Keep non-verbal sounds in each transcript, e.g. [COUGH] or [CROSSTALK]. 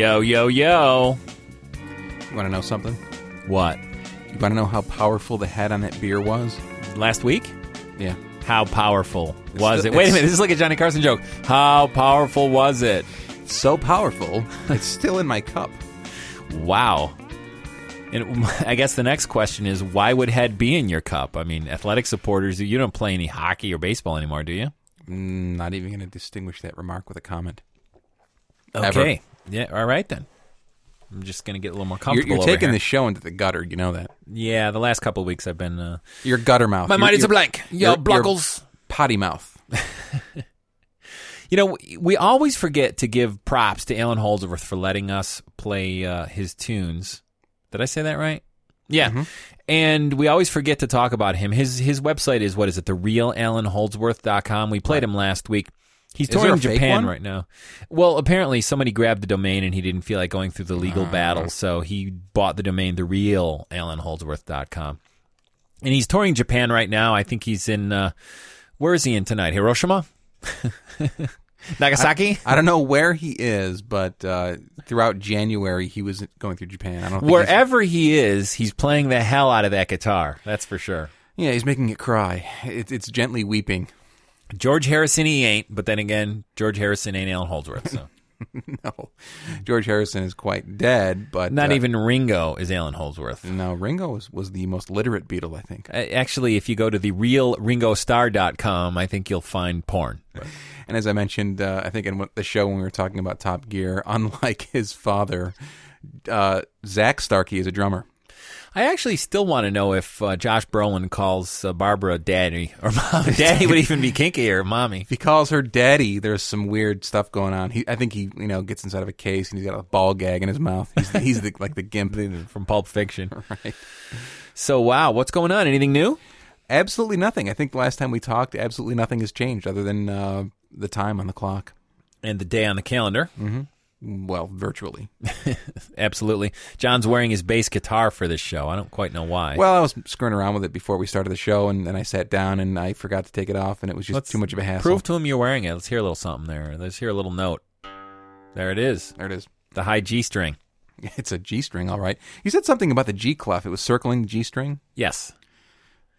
Yo, yo, yo. You want to know something? What? You want to know how powerful the head on that beer was? Last week? Yeah. How powerful was still- it? Wait a minute. This is like a Johnny Carson joke. How powerful was it? So powerful, [LAUGHS] it's still in my cup. Wow. And [LAUGHS] I guess the next question is why would head be in your cup? I mean, athletic supporters, you don't play any hockey or baseball anymore, do you? Mm, Not even going to distinguish that remark with a comment. Okay. Yeah, all right then. I'm just going to get a little more You're, comfortable. you're over taking here. the show into the gutter. You know that. Yeah, the last couple of weeks I've been. Uh, Your gutter mouth. my Your- mind is a your- blank. your- Yo, your blockles. Potty mouth. [LAUGHS] You know, we always forget to give props to Alan Holdsworth for letting us play uh, his tunes. Did I say that right? Yeah. Mm-hmm. And we always forget to talk about him. His his website is what is it? The real. We played him last week. He's Is touring Japan one? right now. Well, apparently somebody grabbed the domain and he didn't feel like going through the legal Ah. battle, so he bought the domain the real alanholdsworth.com. And he's touring Japan right now. I think he's in uh, where is he in tonight? Hiroshima? [LAUGHS] Nagasaki? I don't know where he is, but uh, throughout January he was going through Japan. I don't think he's- Wherever he is, he's playing the hell out of that guitar. That's for sure. Yeah, he's making it cry. It, it's gently weeping. George Harrison, he ain't. But then again, George Harrison ain't Alan Holdsworth. So [LAUGHS] No, George Harrison is quite dead, but not uh, even Ringo is Alan Holdsworth. No, Ringo was, was the most literate Beatle, I think. Uh, Actually, if you go to the realringostar.com, I think you'll find porn. [LAUGHS] And as I mentioned, uh, I think in the show when we were talking about Top Gear, unlike his father, uh, Zak Starkey is a drummer. I actually still want to know if uh, Josh Brolin calls uh, Barbra daddy or mom. [LAUGHS] daddy would even be kinkier, mommy. If he calls her daddy, there's some weird stuff going on. He, I think he, you know, gets inside of a case and he's got a ball gag in his mouth. He's, [LAUGHS] he's the, like the gimp. From Pulp Fiction. [LAUGHS] Right. So, wow, what's going on? Anything new? Absolutely nothing. I think the last time we talked, absolutely nothing has changed other than uh, the time on the clock. And the day on the calendar. Well, virtually. [LAUGHS] Absolutely. John's wearing his bass guitar for this show. I don't quite know why. Well, I was screwing around with it before we started the show, and then I sat down and I forgot to take it off, and it was just Let's too much of a hassle. Prove to him you're wearing it. Let's hear a little something there. Let's hear a little note. There it is. There it is. The high G string. [LAUGHS] It's a G string, all right. You said something about the G clef. It was circling the G string. Yes.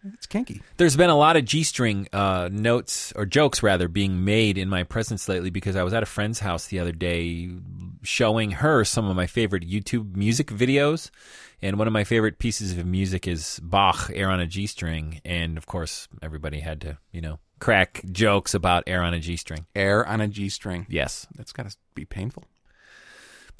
It's kinky. There's been a lot of G string uh, notes, or jokes rather, being made in my presence lately because I was at a friend's house the other day showing her some of my favorite YouTube music videos. And one of my favorite pieces of music is Bach, Air on a G string. And of course, everybody had to, you know, crack jokes about Air on a G string. Air on a G string. Yes. That's got to be painful.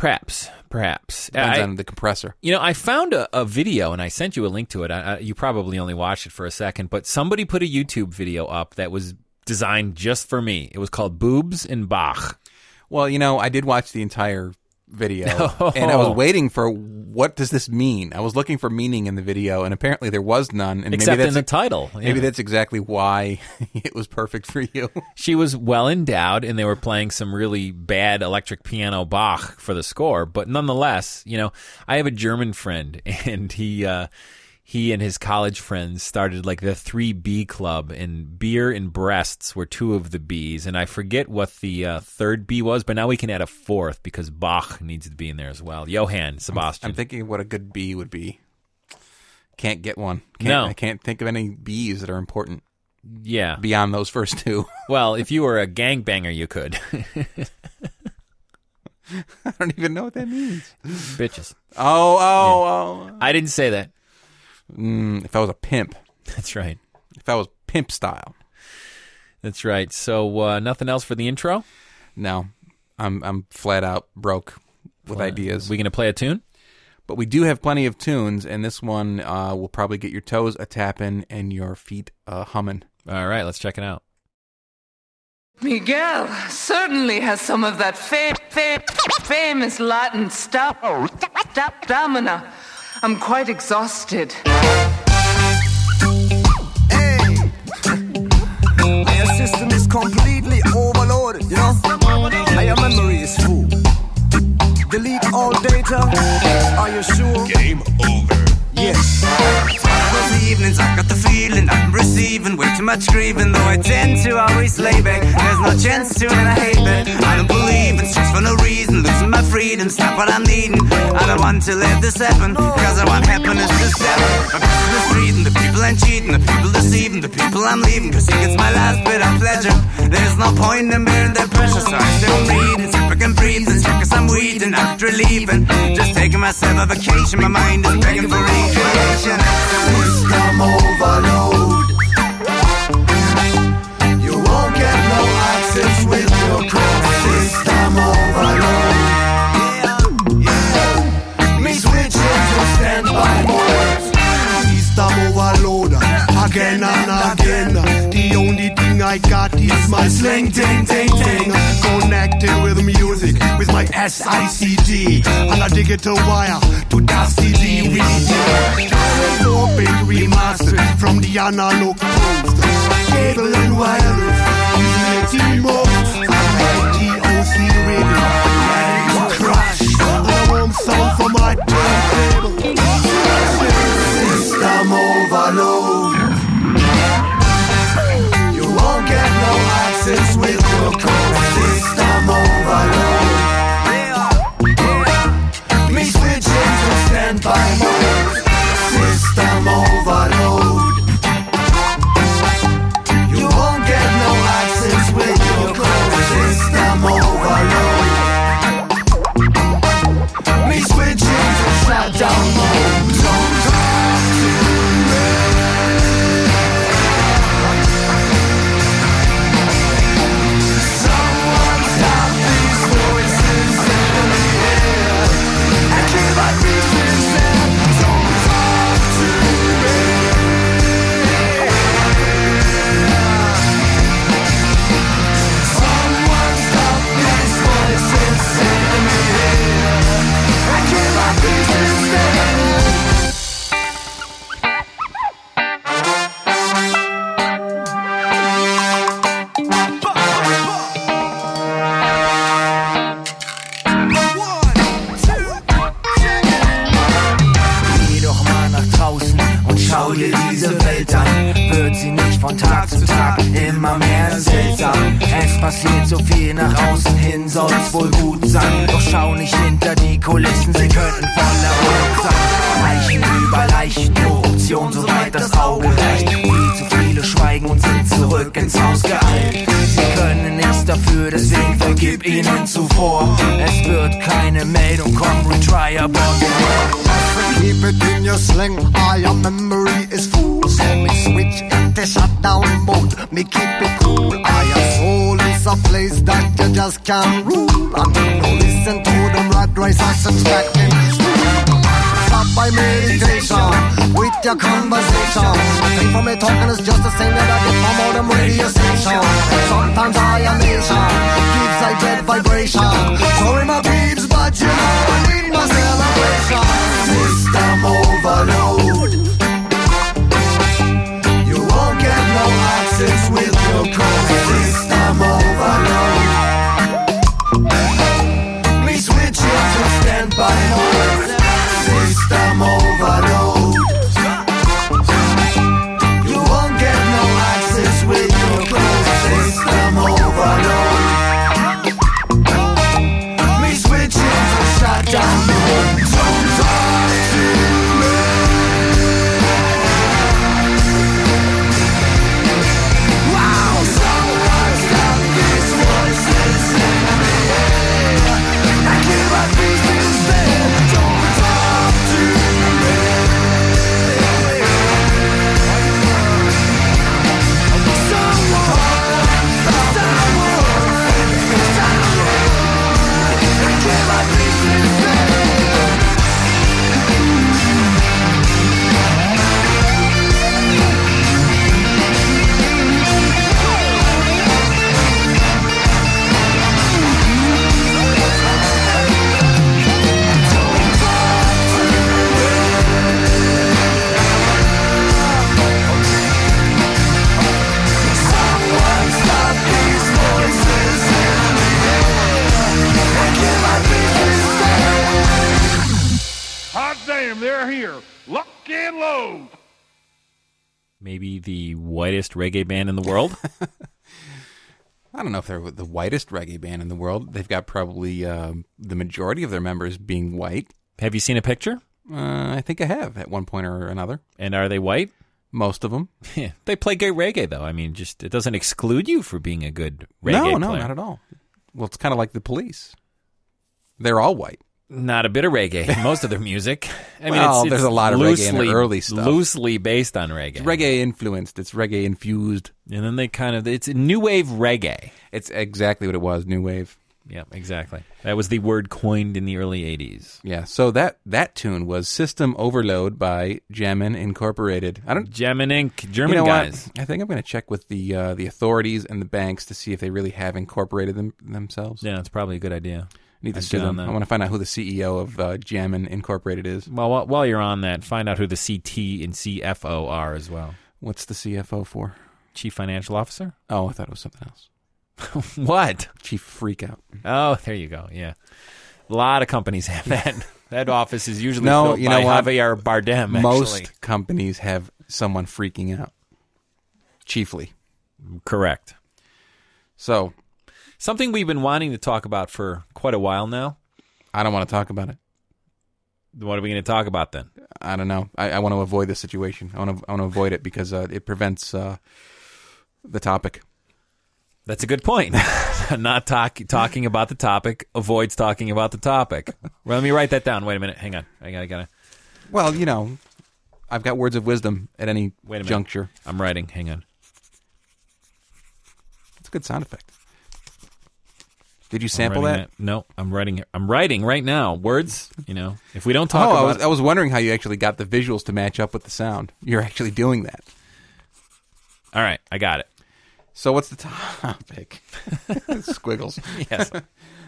Perhaps. Perhaps. Depends I- on the compressor. You know, I found a, a video and I sent you a link to it. I, I, you probably only watched it for a second, but somebody put a YouTube video up that was designed just for me. It was called Boobs and Bach. Well, you know, I did watch the entire video, [LAUGHS] and I was waiting for what does this mean. I was looking for meaning in the video, and apparently there was none. And Except maybe in that's the title. maybe that's exactly why [LAUGHS] it was perfect for you. [LAUGHS] She was well endowed and they were playing some really bad electric piano Bach for the score, but nonetheless, you know, I have a German friend and he uh he and his college friends started like the 3B club and beer and breasts were two of the B's and I forget what the uh, third B was, but now we can add a fourth because Bach needs to be in there as well. Johann Sebastian. I'm thinking what a good B would be. Can't get one. Can't, No. I can't think of any B's that are important yeah. beyond those first two. [LAUGHS] Well, if you were a gangbanger you could. [LAUGHS] I don't even know what that means. Bitches. Oh, oh, oh. I didn't say that. Mm, if I was a pimp, That's right. if I was pimp style, That's right. So uh, nothing else for the intro. no, I'm I'm flat out broke with ideas. We gonna play a tune? but we do have plenty of tunes, and this one uh, will probably get your toes a tapping and your feet uh, humming. All right, let's check it out. Miguel certainly has some of that fa- fa- famous Latin stuff. Stamina. I'm quite exhausted. Hey, your system is completely overloaded, you know? And your memory is full. Delete all data. Are you sure? Game much grieving Though I tend to always lay back There's no chance to and I hate that. I don't believe it's just for no reason. Losing my freedom's not what I'm needing. I don't want to let this happen Cause I want happiness to step My business reading The people I'm cheating. The people deceiving The people I'm leaving Cause think it's my last bit of pleasure. There's no point in bearing that pressure So I still read It's I can breathe It's cause I'm weeding I'm relieving. Just taking myself a vacation My mind is begging for recreation. System overload. My sling ding ding ding. Connected with music with my SICD. And a digital wire to that CD reading. Open remastered from the analog post. Cable and wireless. Using von Tag zu Tag immer mehr seltsam? Es passiert so viel nach außen hin, soll's wohl gut sein. Doch schau nicht hinter die Kulissen, sie könnten voller Blut sein. Leichen über Leichen, Korruption, soweit das Auge reicht. Zurück Haus geeilt. Sie können nichts dafür, deswegen vergib ihnen zuvor. Es wird keine Meldung kommen, retry about the Keep it in your sling, all your memory is full. So me switch into shutdown mode, me keep it cool. All your soul is a place that you just can't rule. I mean, no listen to them rat race assassins back in Stop by meditation your conversation. I think from me talking is just the same that I get from all them radio stations. Sometimes I am nation keeps like bad vibration. Sorry, my peeps, but you know I need my celebration. System overload. Whitest reggae band in the world. [LAUGHS] I don't know if they're the whitest reggae band in the world. They've got probably um the majority of their members being white. Have you seen a picture? Uh, I think I have at one point or another. And are they white? Most of them. Yeah, [LAUGHS] they play great reggae though. I mean, just it doesn't exclude you for being a good reggae band. no, no, player. not at all. Well, it's kind of like the police. They're all white. Not a bit of reggae. [LAUGHS] Most of their music. I mean, Well, it's, it's there's a lot of reggae in the loosely- early stuff. Loosely based on reggae. It's reggae influenced. It's reggae infused. and then they kind of it's new wave reggae. It's exactly what it was. New wave. Yeah, exactly. That was the word coined in the early '80s. Yeah. So that that tune was "System Overload" by Jammin Incorporated. I don't. Gemin Inc. German you know guys. what? I think I'm going to check with the uh, the authorities and the banks to see if they really have incorporated them themselves. Yeah, it's probably a good idea. Need to I'd sue them. that. I want to find out who the CEO of uh, Jammin Incorporated is. Well, while, while you're on that, find out who the CT and CFO are as well. What's the CFO for? Chief Financial Officer. Oh, I thought it was something else. [LAUGHS] what? Chief Freakout. Oh, there you go. Yeah, a lot of companies have [LAUGHS] that. that office is usually No, filled you by know what? Javier Bardem. Most actually. companies have someone freaking out. Chiefly. correct. So Something we've been wanting to talk about for quite a while now. I don't want to talk about it. What are we going to talk about then? I don't know. I, I want to avoid this situation. I want to. I want to avoid it because uh, it prevents uh, the topic. That's a good point. [LAUGHS] Not talk, talking about the topic avoids talking about the topic. Well, let me write that down. Wait a minute. Hang on. I gotta, gotta. Well, you know, I've got words of wisdom at any Wait a minute. juncture. I'm writing. Hang on. It's a good sound effect. Did you sample writing that? No, I'm writing. I'm writing right now. Words. You know, if we don't Oh, talk I about was, I was wondering how you actually got the visuals to match up with the sound. You're actually doing that. all right, I got it. So what's the topic? [LAUGHS] Squiggles. [LAUGHS] Yes.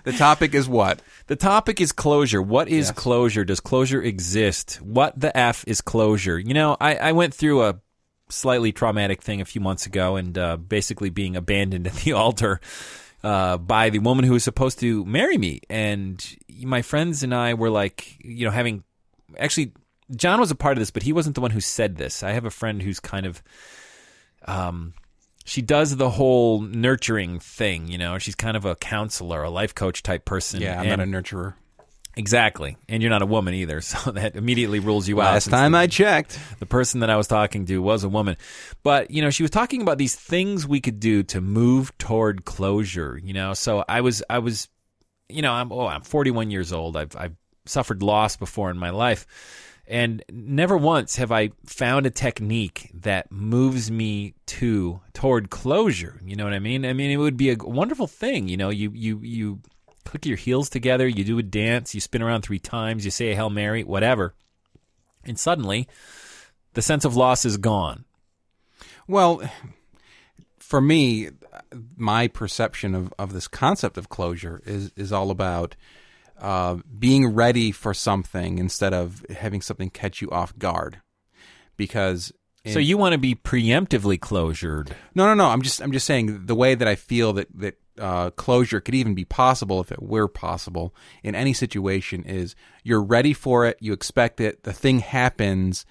The topic is what? The topic is closure. What is Yes. closure? Does closure exist? What the F is closure? You know, I, I went through a slightly traumatic thing a few months ago and uh, basically being abandoned at the [LAUGHS] altar uh, by the woman who was supposed to marry me. And my friends and I were like, you know, having actually, John was a part of this, but he wasn't the one who said this. I have a friend who's kind of um, she does the whole nurturing thing, you know. She's kind of a counselor, a life coach type person. Yeah, I'm and, not a nurturer. Exactly, and you're not a woman either, [LAUGHS] so that immediately rules you out. Last time the, I checked. the person that I was talking to was a woman, but you know, she was talking about these things we could do to move toward closure. You know, so I was, I was, you know, I'm oh, I'm 41 years old. I've I've suffered loss before in my life. And never once have I found a technique that moves me to toward closure. You know what I mean? I mean, it would be a wonderful thing. You know, you you you click your heels together, you do a dance, you spin around three times, you say a hail mary, whatever, and suddenly the sense of loss is gone. Well, for me, my perception of, of this concept of closure is is all about uh, being ready for something instead of having something catch you off guard. Because So you want to be preemptively closured. No, no, no. I'm just I'm just saying the way that I feel that that uh, closure could even be possible if it were possible in any situation is you're ready for it, you expect it, the thing happens,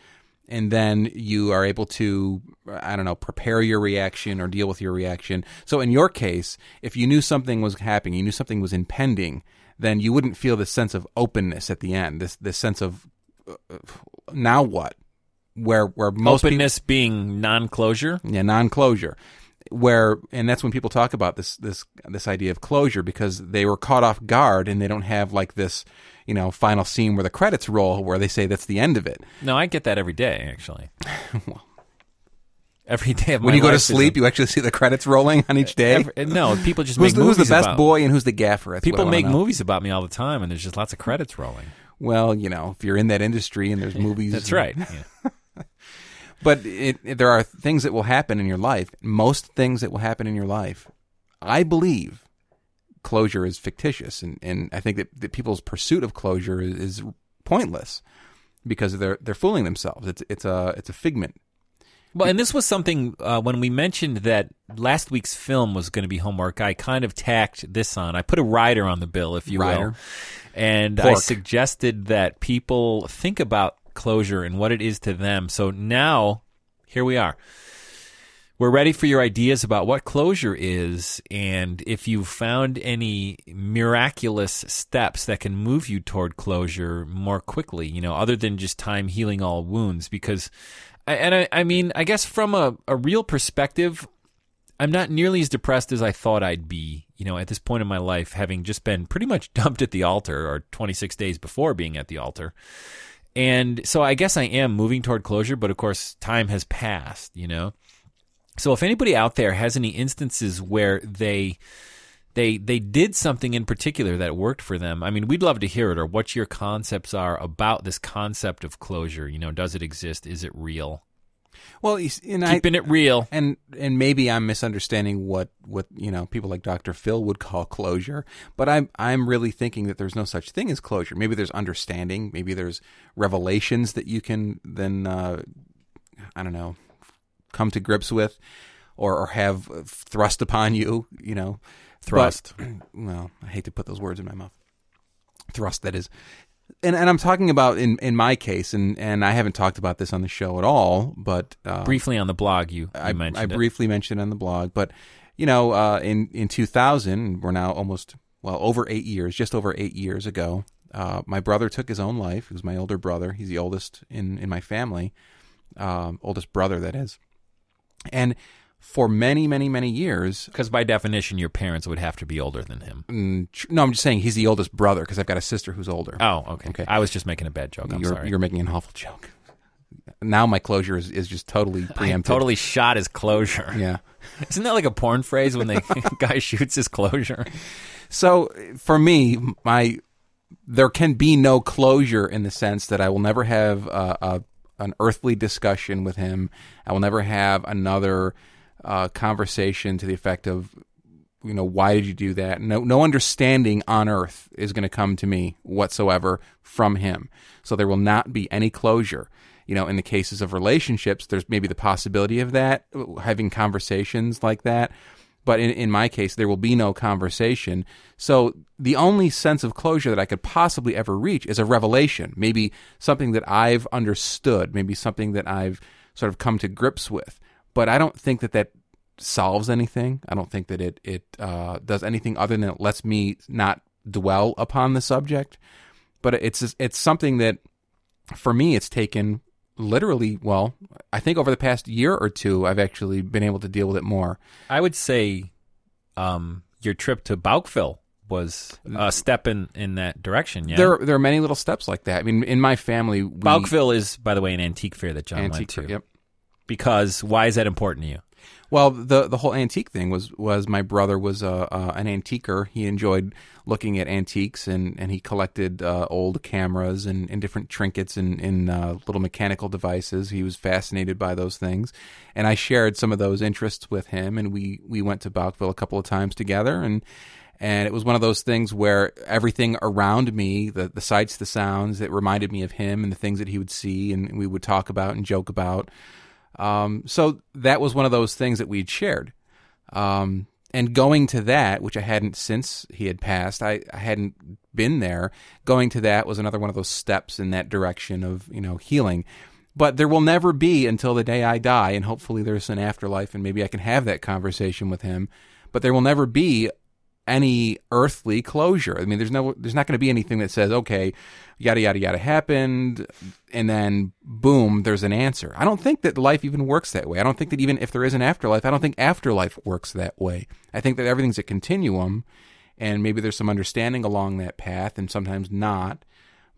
and then you are able to I don't know prepare your reaction or deal with your reaction. So in your case, if you knew something was happening, you knew something was impending, then you wouldn't feel this sense of openness at the end. This this sense of uh, now what? Where where most people, Openness being non-closure. yeah, non-closure. Where and that's when people talk about this this this idea of closure because they were caught off guard and they don't have like this, you know, final scene where the credits roll where they say that's the end of it. No, I get that every day actually. [LAUGHS] every day of When you go to sleep, a- you actually see the credits rolling on each day. every- no, people just who's, make the, who's the best about- boy and who's the gaffer? That's People make movies about me all the time, and there's just lots of credits rolling. Well, you know, if you're in that industry and there's movies, That's right. Yeah. [LAUGHS] But it, it- there are things that will happen in your life. Most things that will happen in your life, I believe, closure is fictitious, and, and I think that, that people's pursuit of closure is, is pointless because they're they're fooling themselves. It's it's a it's a figment. Well, and this was something uh, when we mentioned that last week's film was going to be homework. I kind of tacked this on. I put a rider on the bill, if you will, Rider. and I suggested that people think about closure and what it is to them. So now, here we are. We're ready for your ideas about what closure is and if you've found any miraculous steps that can move you toward closure more quickly, you know, other than just time healing all wounds. Because, and I, I mean, I guess from a, a real perspective, I'm not nearly as depressed as I thought I'd be, you know, at this point in my life, having just been pretty much [LAUGHS] dumped at the altar or 26 days before being at the altar. And so I guess I am moving toward closure, but of course, time has passed, you know? So if anybody out there has any instances where they they they did something in particular that worked for them, I mean, we'd love to hear it or what your concepts are about this concept of closure. You know, does it exist? Is it real? Well, and I, Keeping it real. and and maybe I'm misunderstanding what what you know people like Dr. Phil would call closure, but I'm I'm really thinking that there's no such thing as closure. Maybe there's understanding, maybe there's revelations that you can then uh, I don't know come to grips with, or or have thrust upon you. You know, Thrust. But- [CLEARS THROAT] well, I hate to put those words in my mouth. Thrust that is. And, and I'm talking about in, in my case, and, and I haven't talked about this on the show at all, but uh, Briefly on the blog, you, you I, mentioned I it. briefly mentioned on the blog, but you know, uh, in in 2000, we're now almost well over eight years, just over eight years ago. Uh, my brother took his own life. He was my older brother. He's the oldest in in my family, um, oldest brother that is. And for many, many, many years, Because by definition, your parents would have to be older than him. mm, tr- no, I'm just saying he's the oldest brother because I've got a sister who's older. Oh, okay. Okay. I was just making a bad joke. I'm you're sorry. you're making an awful joke. Now my closure is, is just totally I preempted. totally shot his closure. yeah. [LAUGHS] Isn't that like a porn phrase when the [LAUGHS] [LAUGHS] guy shoots his closure? So for me, my there can be no closure in the sense that I will never have a, a an earthly discussion with him. I will never have another uh, conversation to the effect of, you know, why did you do that? No, no understanding on earth is going to come to me whatsoever from him. So there will not be any closure. You know, in the cases of relationships, there's maybe the possibility of that, having conversations like that. But in, in my case, there will be no conversation. So the only sense of closure that I could possibly ever reach is a revelation, maybe something that I've understood, maybe something that I've sort of come to grips with. But I don't think that that solves anything. I don't think that it it uh, does anything other than it lets me not dwell upon the subject. But it's it's something that for me it's taken literally well i think over the past year or two i've actually been able to deal with it more I would say um, your trip to Bouckville was a step in, in that direction. Yeah. there there are many little steps like that i mean in my family we, Bouckville is, by the way, an antique fair that John went antique to. yep Because why is that important to you? Well, the the whole antique thing was was my brother was uh, uh, an antiquer. He enjoyed looking at antiques and, and he collected uh, old cameras and, and different trinkets and, and uh, little mechanical devices. He was fascinated by those things, and I shared some of those interests with him. And we we went to Bouckville a couple of times together, and and it was one of those things where everything around me, the the sights, the sounds, it reminded me of him and the things that he would see, and we would talk about and joke about. Um, so that was one of those things that we'd shared. Um, and going to that, which I hadn't since he had passed, I, I hadn't been there. Going to that was another one of those steps in that direction of, you know, healing. But there will never be until the day I die, and hopefully there's an afterlife, and maybe I can have that conversation with him. But there will never be any earthly closure. I mean, there's no, there's not going to be anything that says, okay, yada yada yada happened, and then boom, there's an answer. I don't think that life even works that way. I don't think that even if there is an afterlife, I don't think afterlife works that way. I think that everything's a continuum, and maybe there's some understanding along that path, and sometimes not.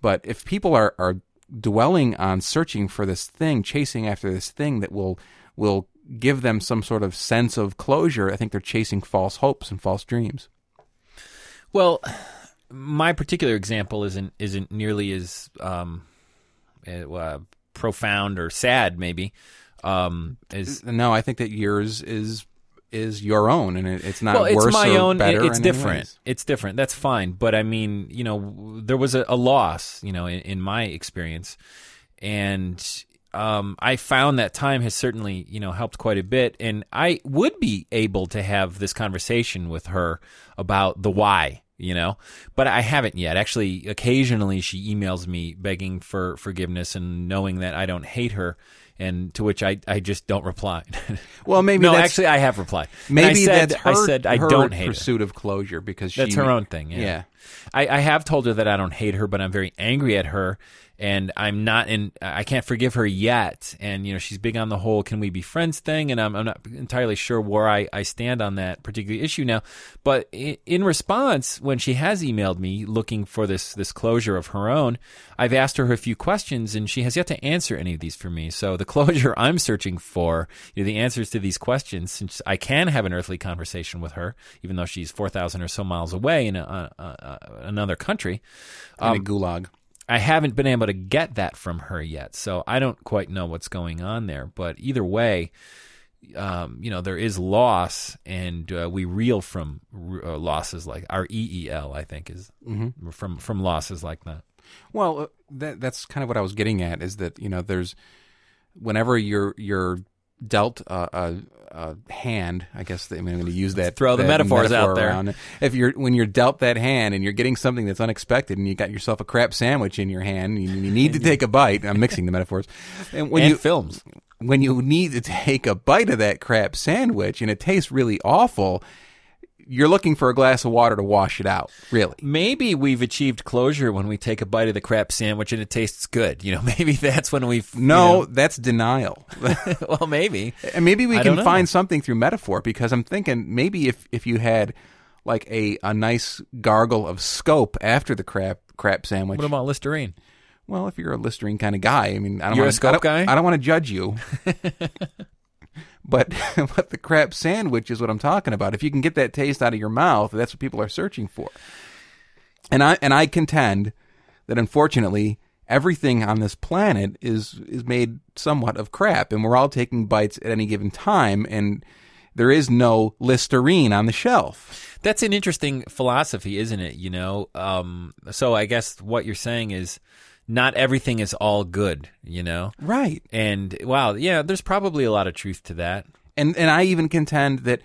But if people are are dwelling on searching for this thing, chasing after this thing that will will give them some sort of sense of closure, I think they're chasing false hopes and false dreams. Well, my particular example isn't isn't nearly as um, uh, profound or sad, maybe. Um, as No, I think that yours is is your own, and it, it's not well, it's worse my or own. better. it's different. It's different. That's fine. But I mean, you know, there was a, a loss, you know, in, in my experience, and um, I found that time has certainly, you know, helped quite a bit. And I would be able to have this conversation with her about the why. You know. But I haven't yet. Actually, occasionally she emails me begging for forgiveness and knowing that I don't hate her. And to which I, I just don't reply. [LAUGHS] Well, maybe no, actually I have replied. Maybe I said, that's her, I said I her don't hate her. pursuit of closure because she That's her own thing. Yeah. Yeah. I, I have told her that I don't hate her, but I'm very angry at her, and I'm not in. I can't forgive her yet. And you know, she's big on the whole "can we be friends" thing, and I'm, I'm not entirely sure where I, I stand on that particular issue now. But in, response, when she has emailed me looking for this this closure of her own, I've asked her a few questions, and she has yet to answer any of these for me. So the [LAUGHS] closure I'm searching for, you know, the answers to these questions, since I can have an earthly conversation with her, even though she's four thousand or so miles away in a, a, a, another country. in a um, gulag. I haven't been able to get that from her yet, so I don't quite know what's going on there. But either way, um, you know, there is loss, and uh, we reel from uh, losses like our EEL. I think is from from losses like that. Well, uh, that that's kind of what I was getting at is that you know there's whenever you're you're dealt a, a, a hand, I guess I mean, I'm going to use that throw the that metaphors metaphor out there. around. If you're when you're dealt that hand and you're getting something that's unexpected and you got yourself a crap sandwich in your hand, and you, you need to take a bite. I'm mixing the metaphors. And when and you films. when you need to take a bite of that crap sandwich and it tastes really awful, you're looking for a glass of water to wash it out. Really. Maybe we've achieved closure when we take a bite of the crap sandwich and it tastes good. You know, [LAUGHS] maybe that's when we've you No, that's denial. [LAUGHS] well, maybe. And maybe we I can find something through metaphor because I'm thinking maybe if if you had like a, a nice gargle of scope after the crap crap sandwich. What about Listerine? well, if you're a Listerine kind of guy, I mean, I don't You're wanna, scope I guy? I don't want to judge you. [LAUGHS] but [LAUGHS] but the crap sandwich is what I'm talking about. If you can get that taste out of your mouth, that's what people are searching for. And I and I contend that unfortunately everything on this planet is is made somewhat of crap and we're all taking bites at any given time and there is no Listerine on the shelf. That's an interesting philosophy, isn't it? You know, um, so I guess what you're saying is not everything is all good. You know, Right. and wow, yeah, there's probably a lot of truth to that. and and I even contend that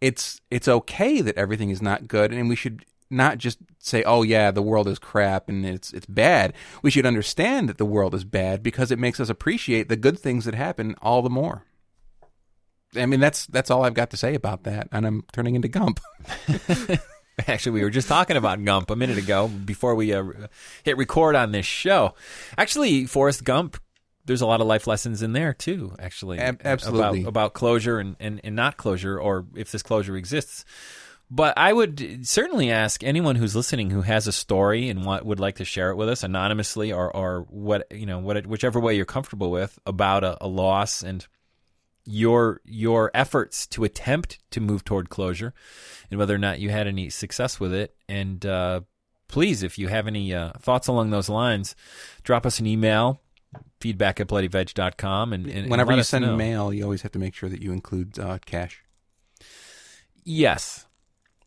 it's it's okay that everything is not good, and we should not just say, "Oh yeah, the world is crap and it's it's bad." We should understand that the world is bad because it makes us appreciate the good things that happen all the more. I mean, that's that's all I've got to say about that, and I'm turning into Gump. [LAUGHS] [LAUGHS] Actually, we were just talking about Gump a minute ago before we uh, hit record on this show. Actually, Forrest Gump, there's a lot of life lessons in there too. Actually, Ab- absolutely. about, about closure and, and, and not closure, or if this closure exists. But I would certainly ask anyone who's listening who has a story and what would like to share it with us anonymously, or or what you know, what whichever way you're comfortable with about a, a loss and your your efforts to attempt to move toward closure and whether or not you had any success with it and uh, please if you have any uh, thoughts along those lines drop us an email feedback at bloodyveg.com and, and and Whenever let you send know. mail, you always have to make sure that you include uh, cash. yes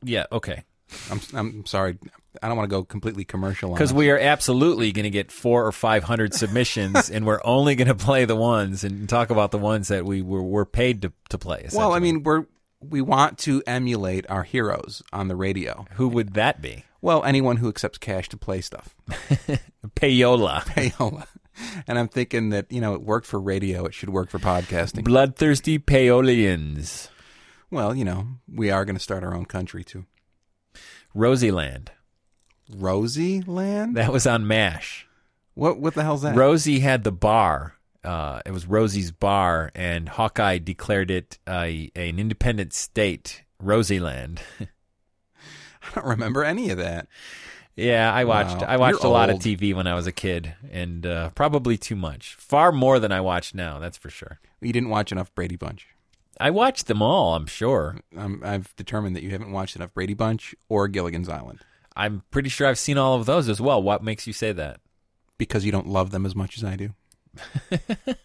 yeah okay I'm I'm sorry, I don't want to go completely commercial because we are absolutely going to get four or five hundred submissions and we're only going to play the ones and talk about the ones that we were, were paid to, to play Well, I mean, we're we want to emulate our heroes on the radio. who would that be Well, anyone who accepts cash to play stuff. [LAUGHS] payola [LAUGHS] Payola. And I'm thinking that, you know, it worked for radio, it should work for podcasting. bloodthirsty paolians Well, you know, we are going to start our own country too. Rosieland. Rosie Land? That was on MASH. What what the hell's that? Rosie had the bar. Uh, it was Rosie's bar, and Hawkeye declared it a, an independent state, Rosieland. [LAUGHS] I don't remember any of that. yeah, I watched. Wow. I watched You're a lot of. TV when I was a kid, and uh, probably too much. Far more than I watch now. That's for sure. You didn't watch enough Brady Bunch. I watched them all. I'm sure. Um, I've determined that you haven't watched enough Brady Bunch or Gilligan's Island I'm pretty sure I've seen all of those as well. What makes you say that? because you don't love them as much as I do. [LAUGHS]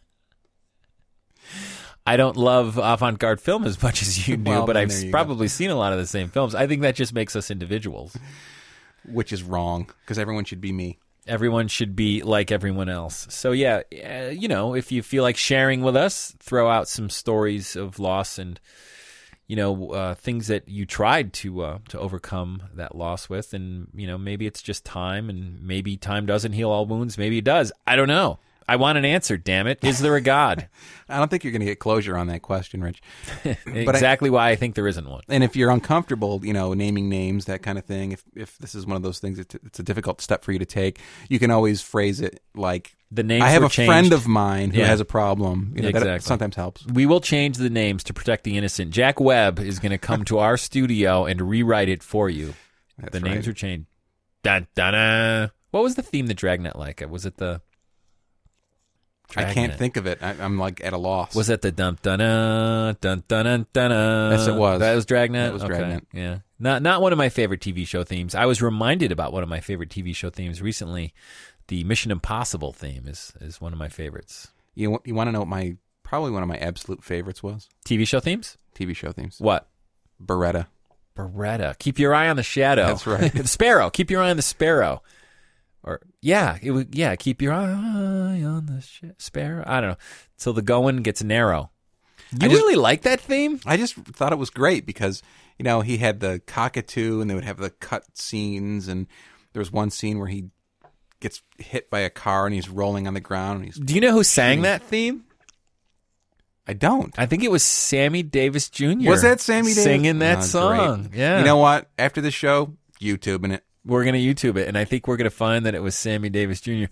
I don't love avant-garde film as much as you [LAUGHS] do, Well, but then I've there you go. probably seen a lot of the same films. I think that just makes us individuals. Which is wrong because everyone should be me. Everyone should be like everyone else. So yeah, uh, you know, if you feel like sharing with us, throw out some stories of loss and you know, uh, things that you tried to uh, to overcome that loss with, and you know, maybe it's just time, and maybe time doesn't heal all wounds. Maybe it does. I don't know. I want an answer. Damn it! Is there a God? [LAUGHS] I don't think you're going to get closure on that question, Rich. [LAUGHS] I- exactly why I think there isn't one. And if you're uncomfortable, you know, naming names, that kind of thing, if if this is one of those things, it's, it's a difficult step for you to take. You can always phrase it like The names I have a friend of mine who Yeah. has a problem. You know, that Exactly. sometimes helps. We will change the names to protect the innocent. Jack Webb is going to come to our studio and rewrite it for you. That's the names are changed. Dun, dun, dun. What was the theme that Dragnet like? Was it the? I can't think of it. I, I'm like at a loss. Was it the dun dun dun dun dun dun dun? Yes, it was. That was Dragnet. That was Okay. Dragnet. Yeah, not not one of my favorite TV show themes. I was reminded about one of my favorite TV show themes recently. The Mission Impossible theme is is one of my favorites. You you want to know what my probably one of my absolute favorites was? TV show themes? TV show themes. What? Baretta. Baretta. Keep your eye on the shadow. That's right. the [LAUGHS] sparrow. Keep your eye on the sparrow. Or yeah, it would. Yeah, keep your eye on the sh- sparrow. I don't know. Till the going gets narrow. You I just- really like that theme? I just thought it was great because you know he had the cockatoo and they would have the cut scenes and there was one scene where he gets hit by a car and he's rolling on the ground and he's Do you know who sang that theme? I don't. I think it was Sammy Davis Jr. Was that Sammy Davis? singing that Oh, song? great. Yeah. You know what? After the show, YouTubing it. We're gonna YouTube it, and I think we're gonna find that it was Sammy Davis Jr.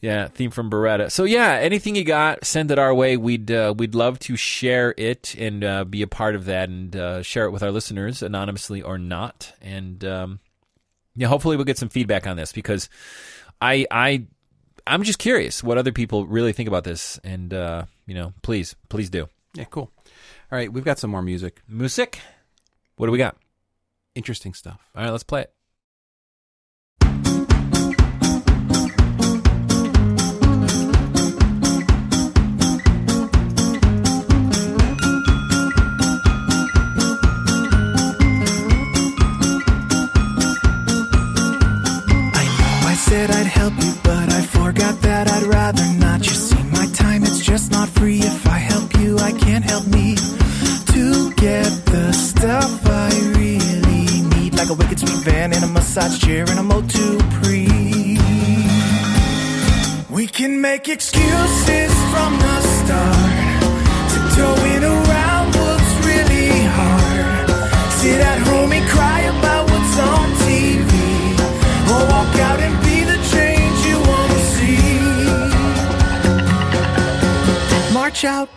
Yeah, theme from Baretta. So yeah, anything you got, send it our way. We'd uh, we'd love to share it and uh, be a part of that and uh, share it with our listeners, anonymously or not. And um, yeah, hopefully we'll get some feedback on this because I I I'm just curious what other people really think about this. And uh, you know, please please do. Yeah, cool. All right, we've got some more music. Music. What do we got? Interesting stuff. All right, let's play it. I'd rather not. You see, my time it's just not free. If I help you, I can't help me to get the stuff I really need, like a wicked sweet van in a massage chair in a Motu pre. We can make excuses from the March out.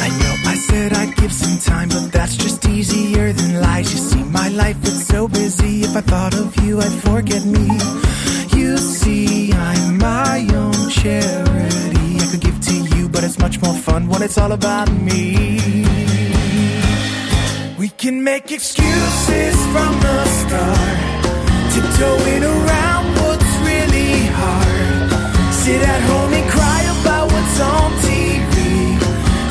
I know I said I'd give some time, but that's just easier than lies. You see, my life is so busy. If I thought of you, I'd forget me. You see, I'm my own charity. I could give to you, but it's much more fun when it's all about me. We can make excuses from the start, tiptoeing around what's really hard. Sit at home and cry about what's on TV,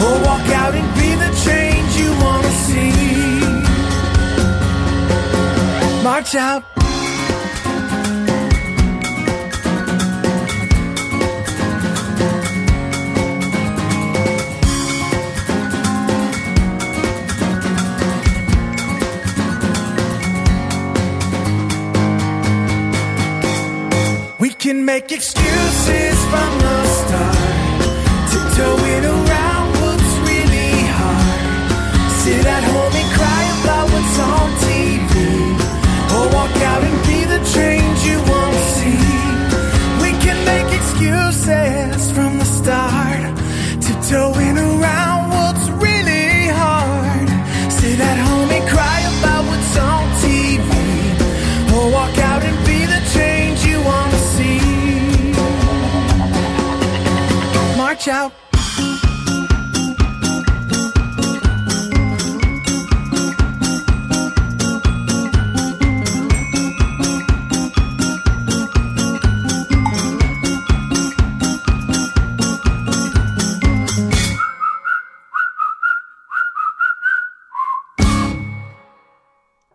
or walk out and be the change you wanna see. March out. Can make excuses from the start, tiptoeing around what's really hard. Sit at home and cry about what's on TV, or walk out and March out.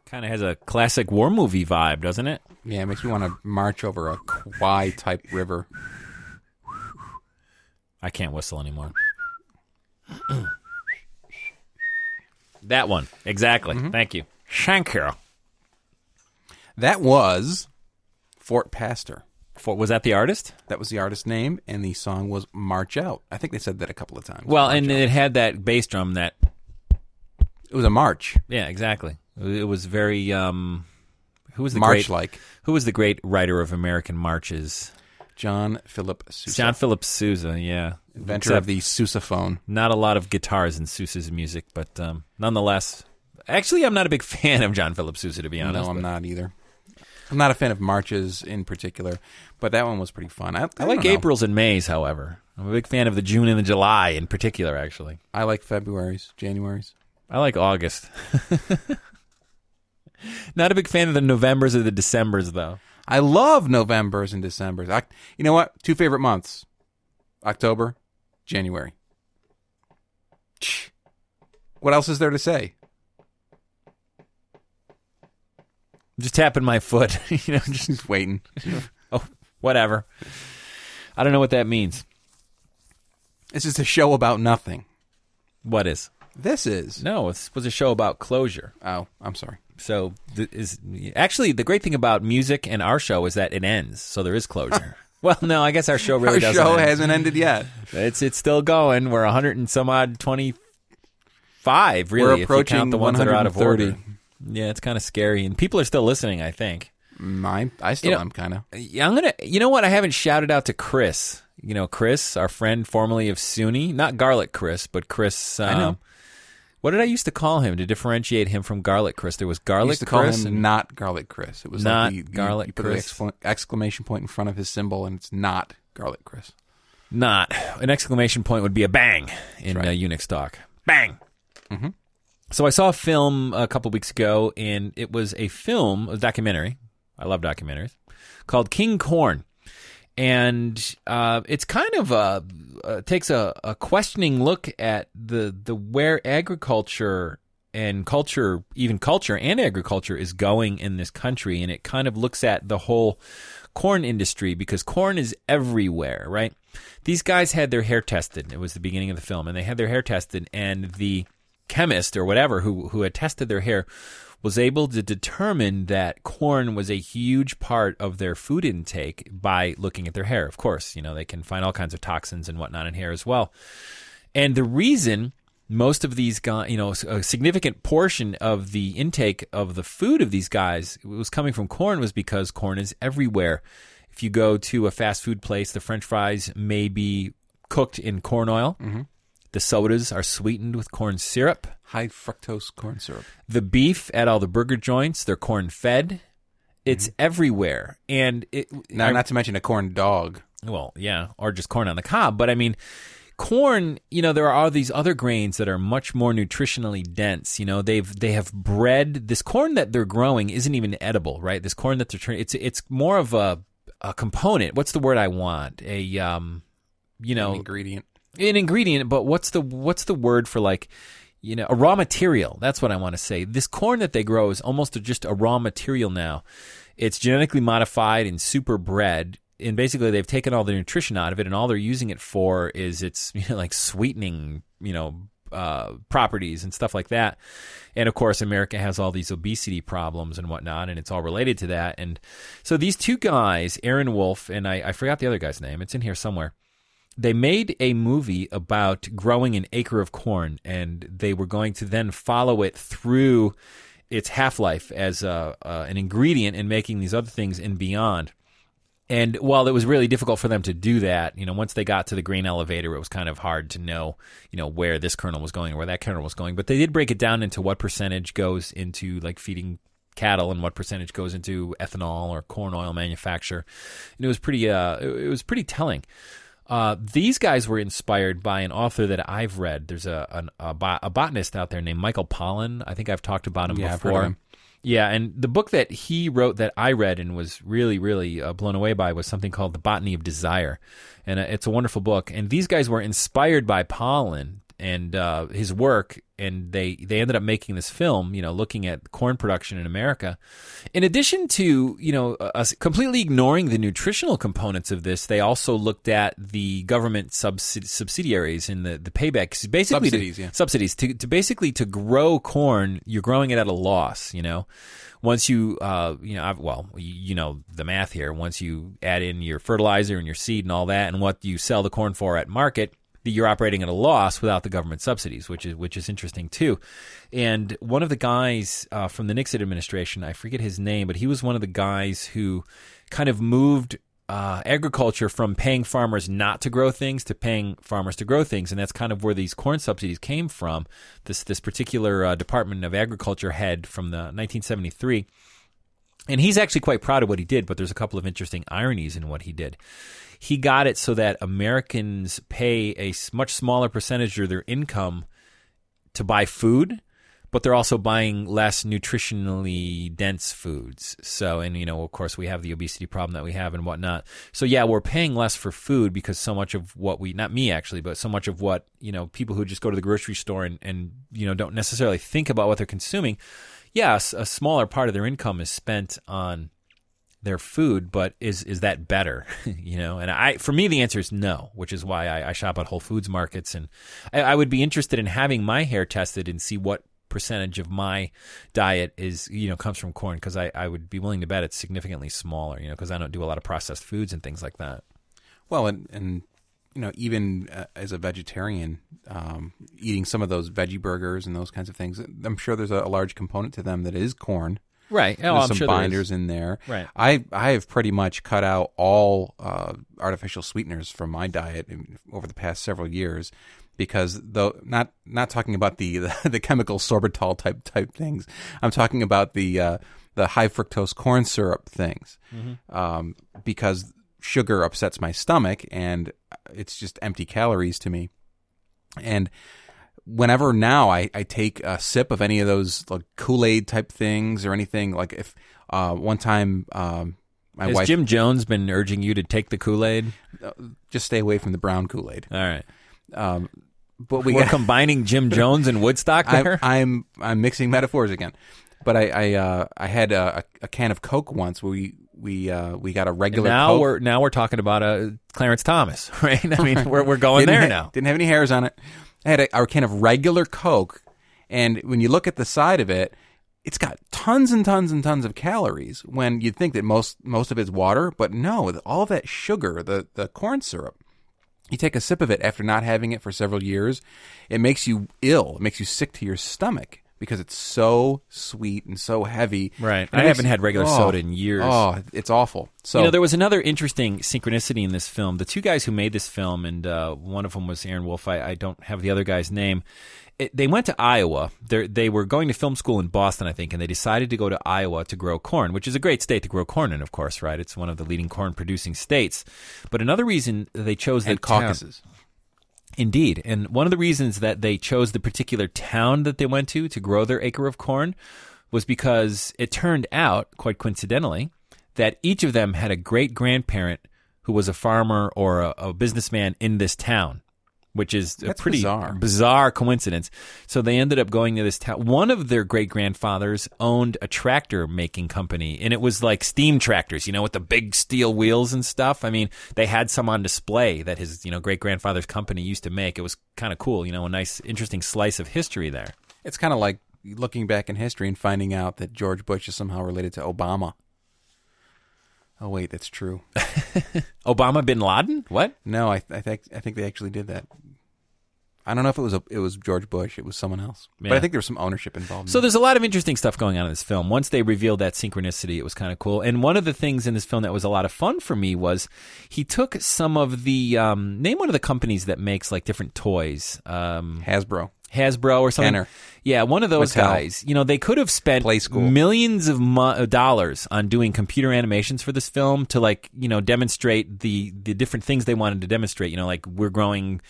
Kind of has a classic war movie vibe, doesn't it? Yeah, it makes me want to march over a Kwai type river. I can't whistle anymore. that one. Exactly. Thank you. Thank you. That was Fort Pastor. For, was that the artist? That was the artist's name, and the song was March Out. I think they said that a couple of times. Well, March and Out. it had that bass drum that it was a march. Yeah, exactly. It was very um who was the March like. who was the great writer of American marches? John Philip Sousa. John Philip Sousa, yeah. inventor Except of the sousaphone. not a lot of guitars in Sousa's music, but um, nonetheless, actually, I'm not a big [LAUGHS] fan of John Philip Sousa to be honest. no, I'm but not either. I'm not a fan of marches in particular, but that one was pretty fun. I, I, I like. April's and May's, however. I'm a big fan of the June and the July in particular. Actually, I like February's, January's. I like August. [LAUGHS] not a big fan of the Novembers or the Decembers, though. I love Novembers and Decembers. I, you know what? Two favorite months: October, January. What else is there to say? I'm just tapping my foot, [LAUGHS] you know, just Just waiting. [LAUGHS] oh, whatever. I don't know what that means. This is a show about nothing. What is? This is. No, it was a show about closure. Oh, I'm sorry. So th- is actually the great thing about music and our show is that it ends, so there is closure. [LAUGHS] well, no, I guess our show really Our doesn't. show end. hasn't ended yet. It's it's still going. We're 100 and some odd 25 really We're if you approaching count the ones that are out of 130. order. Yeah, it's kind of scary and people are still listening, I think. Mine. I still You know- am kind of. Yeah, I'm to You know what? I haven't shouted out to Chris. You know, Chris, our friend formerly of SUNY, not Garlic Chris, but Chris um, I know. What did I used to call him to differentiate him from Garlic Chris? There was Garlic used to call Chris him and not garlic Chris. It was Not like you, you- Garlic you put Chris. an excla- exclamation point in front of his symbol, and it's not garlic Chris. not an exclamation point would be a bang in That's uh. Unix talk. Bang. Mm-hmm. So I saw a film a couple weeks ago, and it was a film, a documentary. I love documentaries called King Corn, and uh, it's kind of a uh, takes a, a questioning look at the the where agriculture and culture, even culture and agriculture, is going in this country, and it kind of looks at the whole corn industry because corn is everywhere, right? These guys had their hair tested. It was the beginning of the film, and they had their hair tested, and the chemist or whatever who who had tested their hair was able to determine that corn was a huge part of their food intake by looking at their hair. Of course, you know, they can find all kinds of toxins and whatnot in hair as well. And the reason most of these guys, you know, a significant portion of the intake of the food of these guys was coming from corn was because corn is everywhere. If you go to a fast food place, the french fries may be cooked in corn oil. Mm-hmm. The sodas are sweetened with corn syrup. High fructose corn syrup. The beef at all the burger joints, they're corn fed. It's everywhere. And it Now, I- not to mention a corn dog. well, yeah, or just corn on the cob. But I mean, corn. You know, there are these other grains that are much more nutritionally dense. You know, they've they have bred this corn that they're growing isn't even edible, right? This corn that they're turning, it's it's more of a a component. What's the word I want? A um, you know, An ingredient. An ingredient, but what's the what's the word for like you know a raw material? That's what I want to say. This corn that they grow is almost just a raw material now. It's genetically modified and super bred, and basically they've taken all the nutrition out of it, and all they're using it for is its [LAUGHS] you know, like sweetening, you know. Uh, properties and stuff like that, and of course, America has all these obesity problems and whatnot, and it's all related to that. And so these two guys, Aaron Woolf and I, I forgot the other guy's name. It's in here somewhere they made a movie about growing an acre of corn, and they were going to then follow it through its half life as a, uh, an ingredient in making these other things and beyond. And while it was really difficult for them to do that, you know, once they got to the grain elevator, it was kind of hard to know, you know, where this kernel was going or where that kernel was going. But they did break it down into what percentage goes into like feeding cattle and what percentage goes into ethanol or corn oil manufacture. And it was pretty, uh, it it was pretty telling. Uh, these guys were inspired by an author that I've read. There's a an, a, bot, a botanist out there named Michael Pollan. I think I've talked about him Yeah, I've heard of before. him. Yeah, and the book that he wrote that I read and was really, really uh, blown away by was something called The Botany of Desire. And uh, it's a wonderful book. And these guys were inspired by Pollan and uh, his work, and they they ended up making this film. You know, looking at corn production in America. In addition to you know uh, completely ignoring the nutritional components of this, they also looked at the government subsidi- subsidiaries in the the payback. 'Cause Basically, to- Subsidies, yeah. subsidies to, to basically to grow corn, you're growing it at a loss. You know, once you uh, you know, I've, well, you know the math here. Once you add in your fertilizer and your seed and all that, and what you sell the corn for at market, you're operating at a loss without the government subsidies, which is which is interesting too. And one of the guys uh, from the Nixon administration, I forget his name, but he was one of the guys who kind of moved uh, agriculture from paying farmers not to grow things to paying farmers to grow things, and that's kind of where these corn subsidies came from. This this particular uh, Department of Agriculture head from the 1973. And he's actually quite proud of what he did, but there's a couple of interesting ironies in what he did. He got it so that Americans pay a much smaller percentage of their income to buy food, but they're also buying less nutritionally dense foods. So, and you know, of course, we have the obesity problem that we have and whatnot. So, yeah, we're paying less for food because so much of what we, not me actually, but so much of what, you know, people who just go to the grocery store and, and you know, don't necessarily think about what they're consuming. Yes, a smaller part of their income is spent on their food, but is is that better? [LAUGHS] you know, and I for me the answer is no, which is why I, I shop at Whole Foods markets, and I, I would be interested in having my hair tested and see what percentage of my diet is you know comes from corn because I, I would be willing to bet it's significantly smaller you know because I don't do a lot of processed foods and things like that. Well, and and you know, even uh, as a vegetarian, um, eating some of those veggie burgers and those kinds of things, I'm sure there's a, a large component to them that is corn. Right. Oh, There's I'm some sure binders in there. Right. I I have pretty much cut out all uh, artificial sweeteners from my diet in, over the past several years because though not not talking about the [LAUGHS] the, the chemical sorbitol type type things, I'm talking about the uh, the high fructose corn syrup things Mm-hmm. um, because sugar upsets my stomach and it's just empty calories to me. And whenever now I, I take a sip of any of those like Kool Aid type things or anything, like if uh, one time um, my Has wife Jim Jones been urging you to take the Kool Aid? just stay away from the brown Kool Aid. All right. Um, but we We're combining Jim [LAUGHS] Jones and Woodstock I'm. I'm I'm mixing metaphors again. But I I, uh, I had a, a can of Coke once where we we uh, we got a And regular now Coke. we're now we're talking about uh, Clarence Thomas, [LAUGHS] right? I mean, we're we're going there ha- now. Didn't have any hairs on it. I had a, our can of regular Coke, and when you look at the side of it, it's got tons and tons and tons of calories. When you'd think that most most of it's water, but no, all that sugar, the the corn syrup. You take a sip of it after not having it for several years, it makes you ill. It makes you sick to your stomach because it's so sweet and so heavy. Right. And I haven't had regular oh, soda in years. Oh, it's awful. So you know, there was another interesting synchronicity in this film. The two guys who made this film, and uh, one of them was Aaron Woolf. I, I don't have the other guy's name. It, they went to Iowa. They're, they were going to film school in Boston, I think, and they decided to go to Iowa to grow corn, which is a great state to grow corn in, of course, right? It's one of the leading corn producing states. But another reason they chose and the town- caucuses. Indeed. And one of the reasons that they chose the particular town that they went to to grow their acre of corn was because it turned out, quite coincidentally, that each of them had a great grandparent who was a farmer or a, a businessman in this town, which is a pretty bizarre. bizarre coincidence. So they ended up going to this town. One of their great grandfathers owned a tractor making company, and it was like steam tractors, you know, with the big steel wheels and stuff. I mean, they had some on display that his, you know, great grandfather's company used to make. It was kind of cool, you know, a nice, interesting slice of history there. It's kind of like looking back in history and finding out that George Bush is somehow related to Obama. Oh wait, that's true. [LAUGHS] Obama bin Laden? What? No, I, I think I think they actually did that. I don't know if it was a, it was George Bush. It was someone else. But Yeah. I think there was some ownership involved. So it. there's a lot of interesting stuff going on in this film. Once they revealed that synchronicity, it was kind of cool. And one of the things in this film that was a lot of fun for me was he took some of the um, name one of the companies that makes like different toys. Um, Hasbro. Hasbro or something. Kenner. Yeah, one of those Mattel. guys. You know, they could have spent Playskool. millions of mo- dollars on doing computer animations for this film to like, you know, demonstrate the the different things they wanted to demonstrate. You know, like we're growing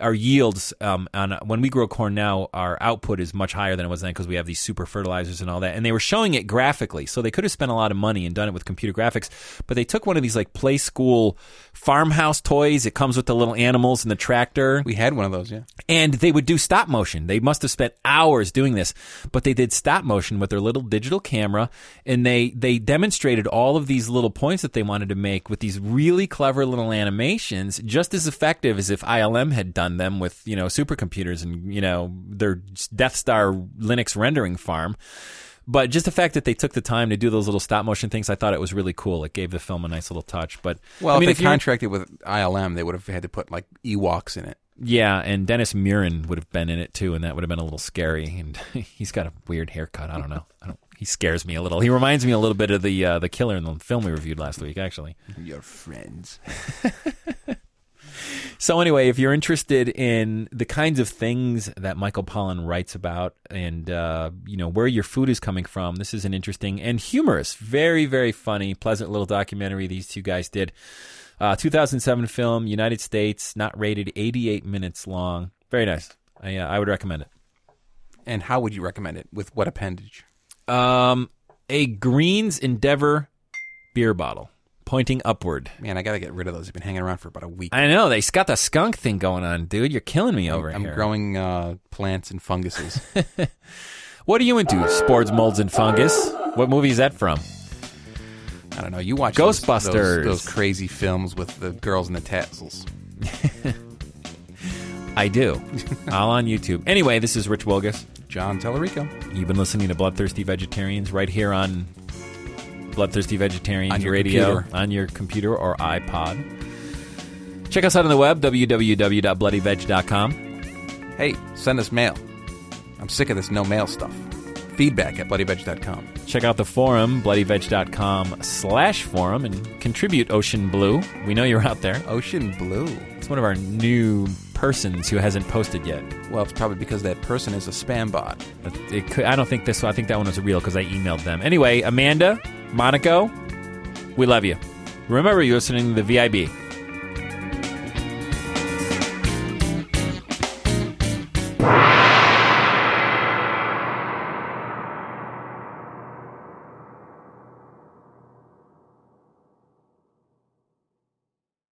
our yields um, on when we grow corn now, our output is much higher than it was then because we have these super fertilizers and all that. And they were showing it graphically, so they could have spent a lot of money and done it with computer graphics. But they took one of these like Playskool farmhouse toys. It comes with the little animals and the tractor We had one of those, yeah. and they would do stop motion. They must have spent hours doing this, but they did stop motion with their little digital camera, and they they demonstrated all of these little points that they wanted to make with these really clever little animations, just as effective as if ILM had done them with you know supercomputers and you know their Death Star Linux rendering farm. But just the fact that they took the time to do those little stop motion things, I thought it was really cool. It gave the film a nice little touch. But Well, I mean, if if they you're- contracted with ILM, they would have had to put like Ewoks in it. Yeah, and Dennis Muren would have been in it too, and that would have been a little scary. And [LAUGHS] he's got a weird haircut. I don't know. I don't. He scares me a little. He reminds me a little bit of the uh, the killer in the film we reviewed last week, actually. Your friends. [LAUGHS] So anyway, if you're interested in the kinds of things that Michael Pollan writes about, and uh, you know where your food is coming from, this is an interesting and humorous, very very funny, pleasant little documentary these two guys did. Uh, 2007 film, United States, not rated, 88 minutes long. Very nice. I, uh, I would recommend it. And how would you recommend it? With what appendage? Um, a Greens Endeavor beer bottle pointing upward. Man, I got to get rid of those. They've been hanging around for about a week. I know they got the skunk thing going on, dude. You're killing me over here. I'm growing uh, plants and funguses. [LAUGHS] What are you into? Spores, molds, and fungus. What movie is that from? I don't know. You watch those- Ghostbusters. Those, those crazy films with the girls and the tassels. [LAUGHS] I do. All on YouTube. Anyway, this is Rich Wilgus. John Tellerico. You've been listening to Bloodthirsty Vegetarians right here on Bloodthirsty Vegetarians On your Radio computer. on your computer or iPod. Check us out on the web, www.bloodyveg.com. Hey, send us mail. I'm sick of this no mail stuff. Feedback at bloodyveg.com. Check out the forum, bloodyveg.com slash forum, and contribute Ocean Blue. We know you're out there. Ocean Blue. It's one of our new persons who hasn't posted yet. Well, it's probably because that person is a spam bot. It could, I don't think this. I think that one was real because I emailed them. Anyway, Amanda, Monaco, we love you. Remember, you're listening to the VIB.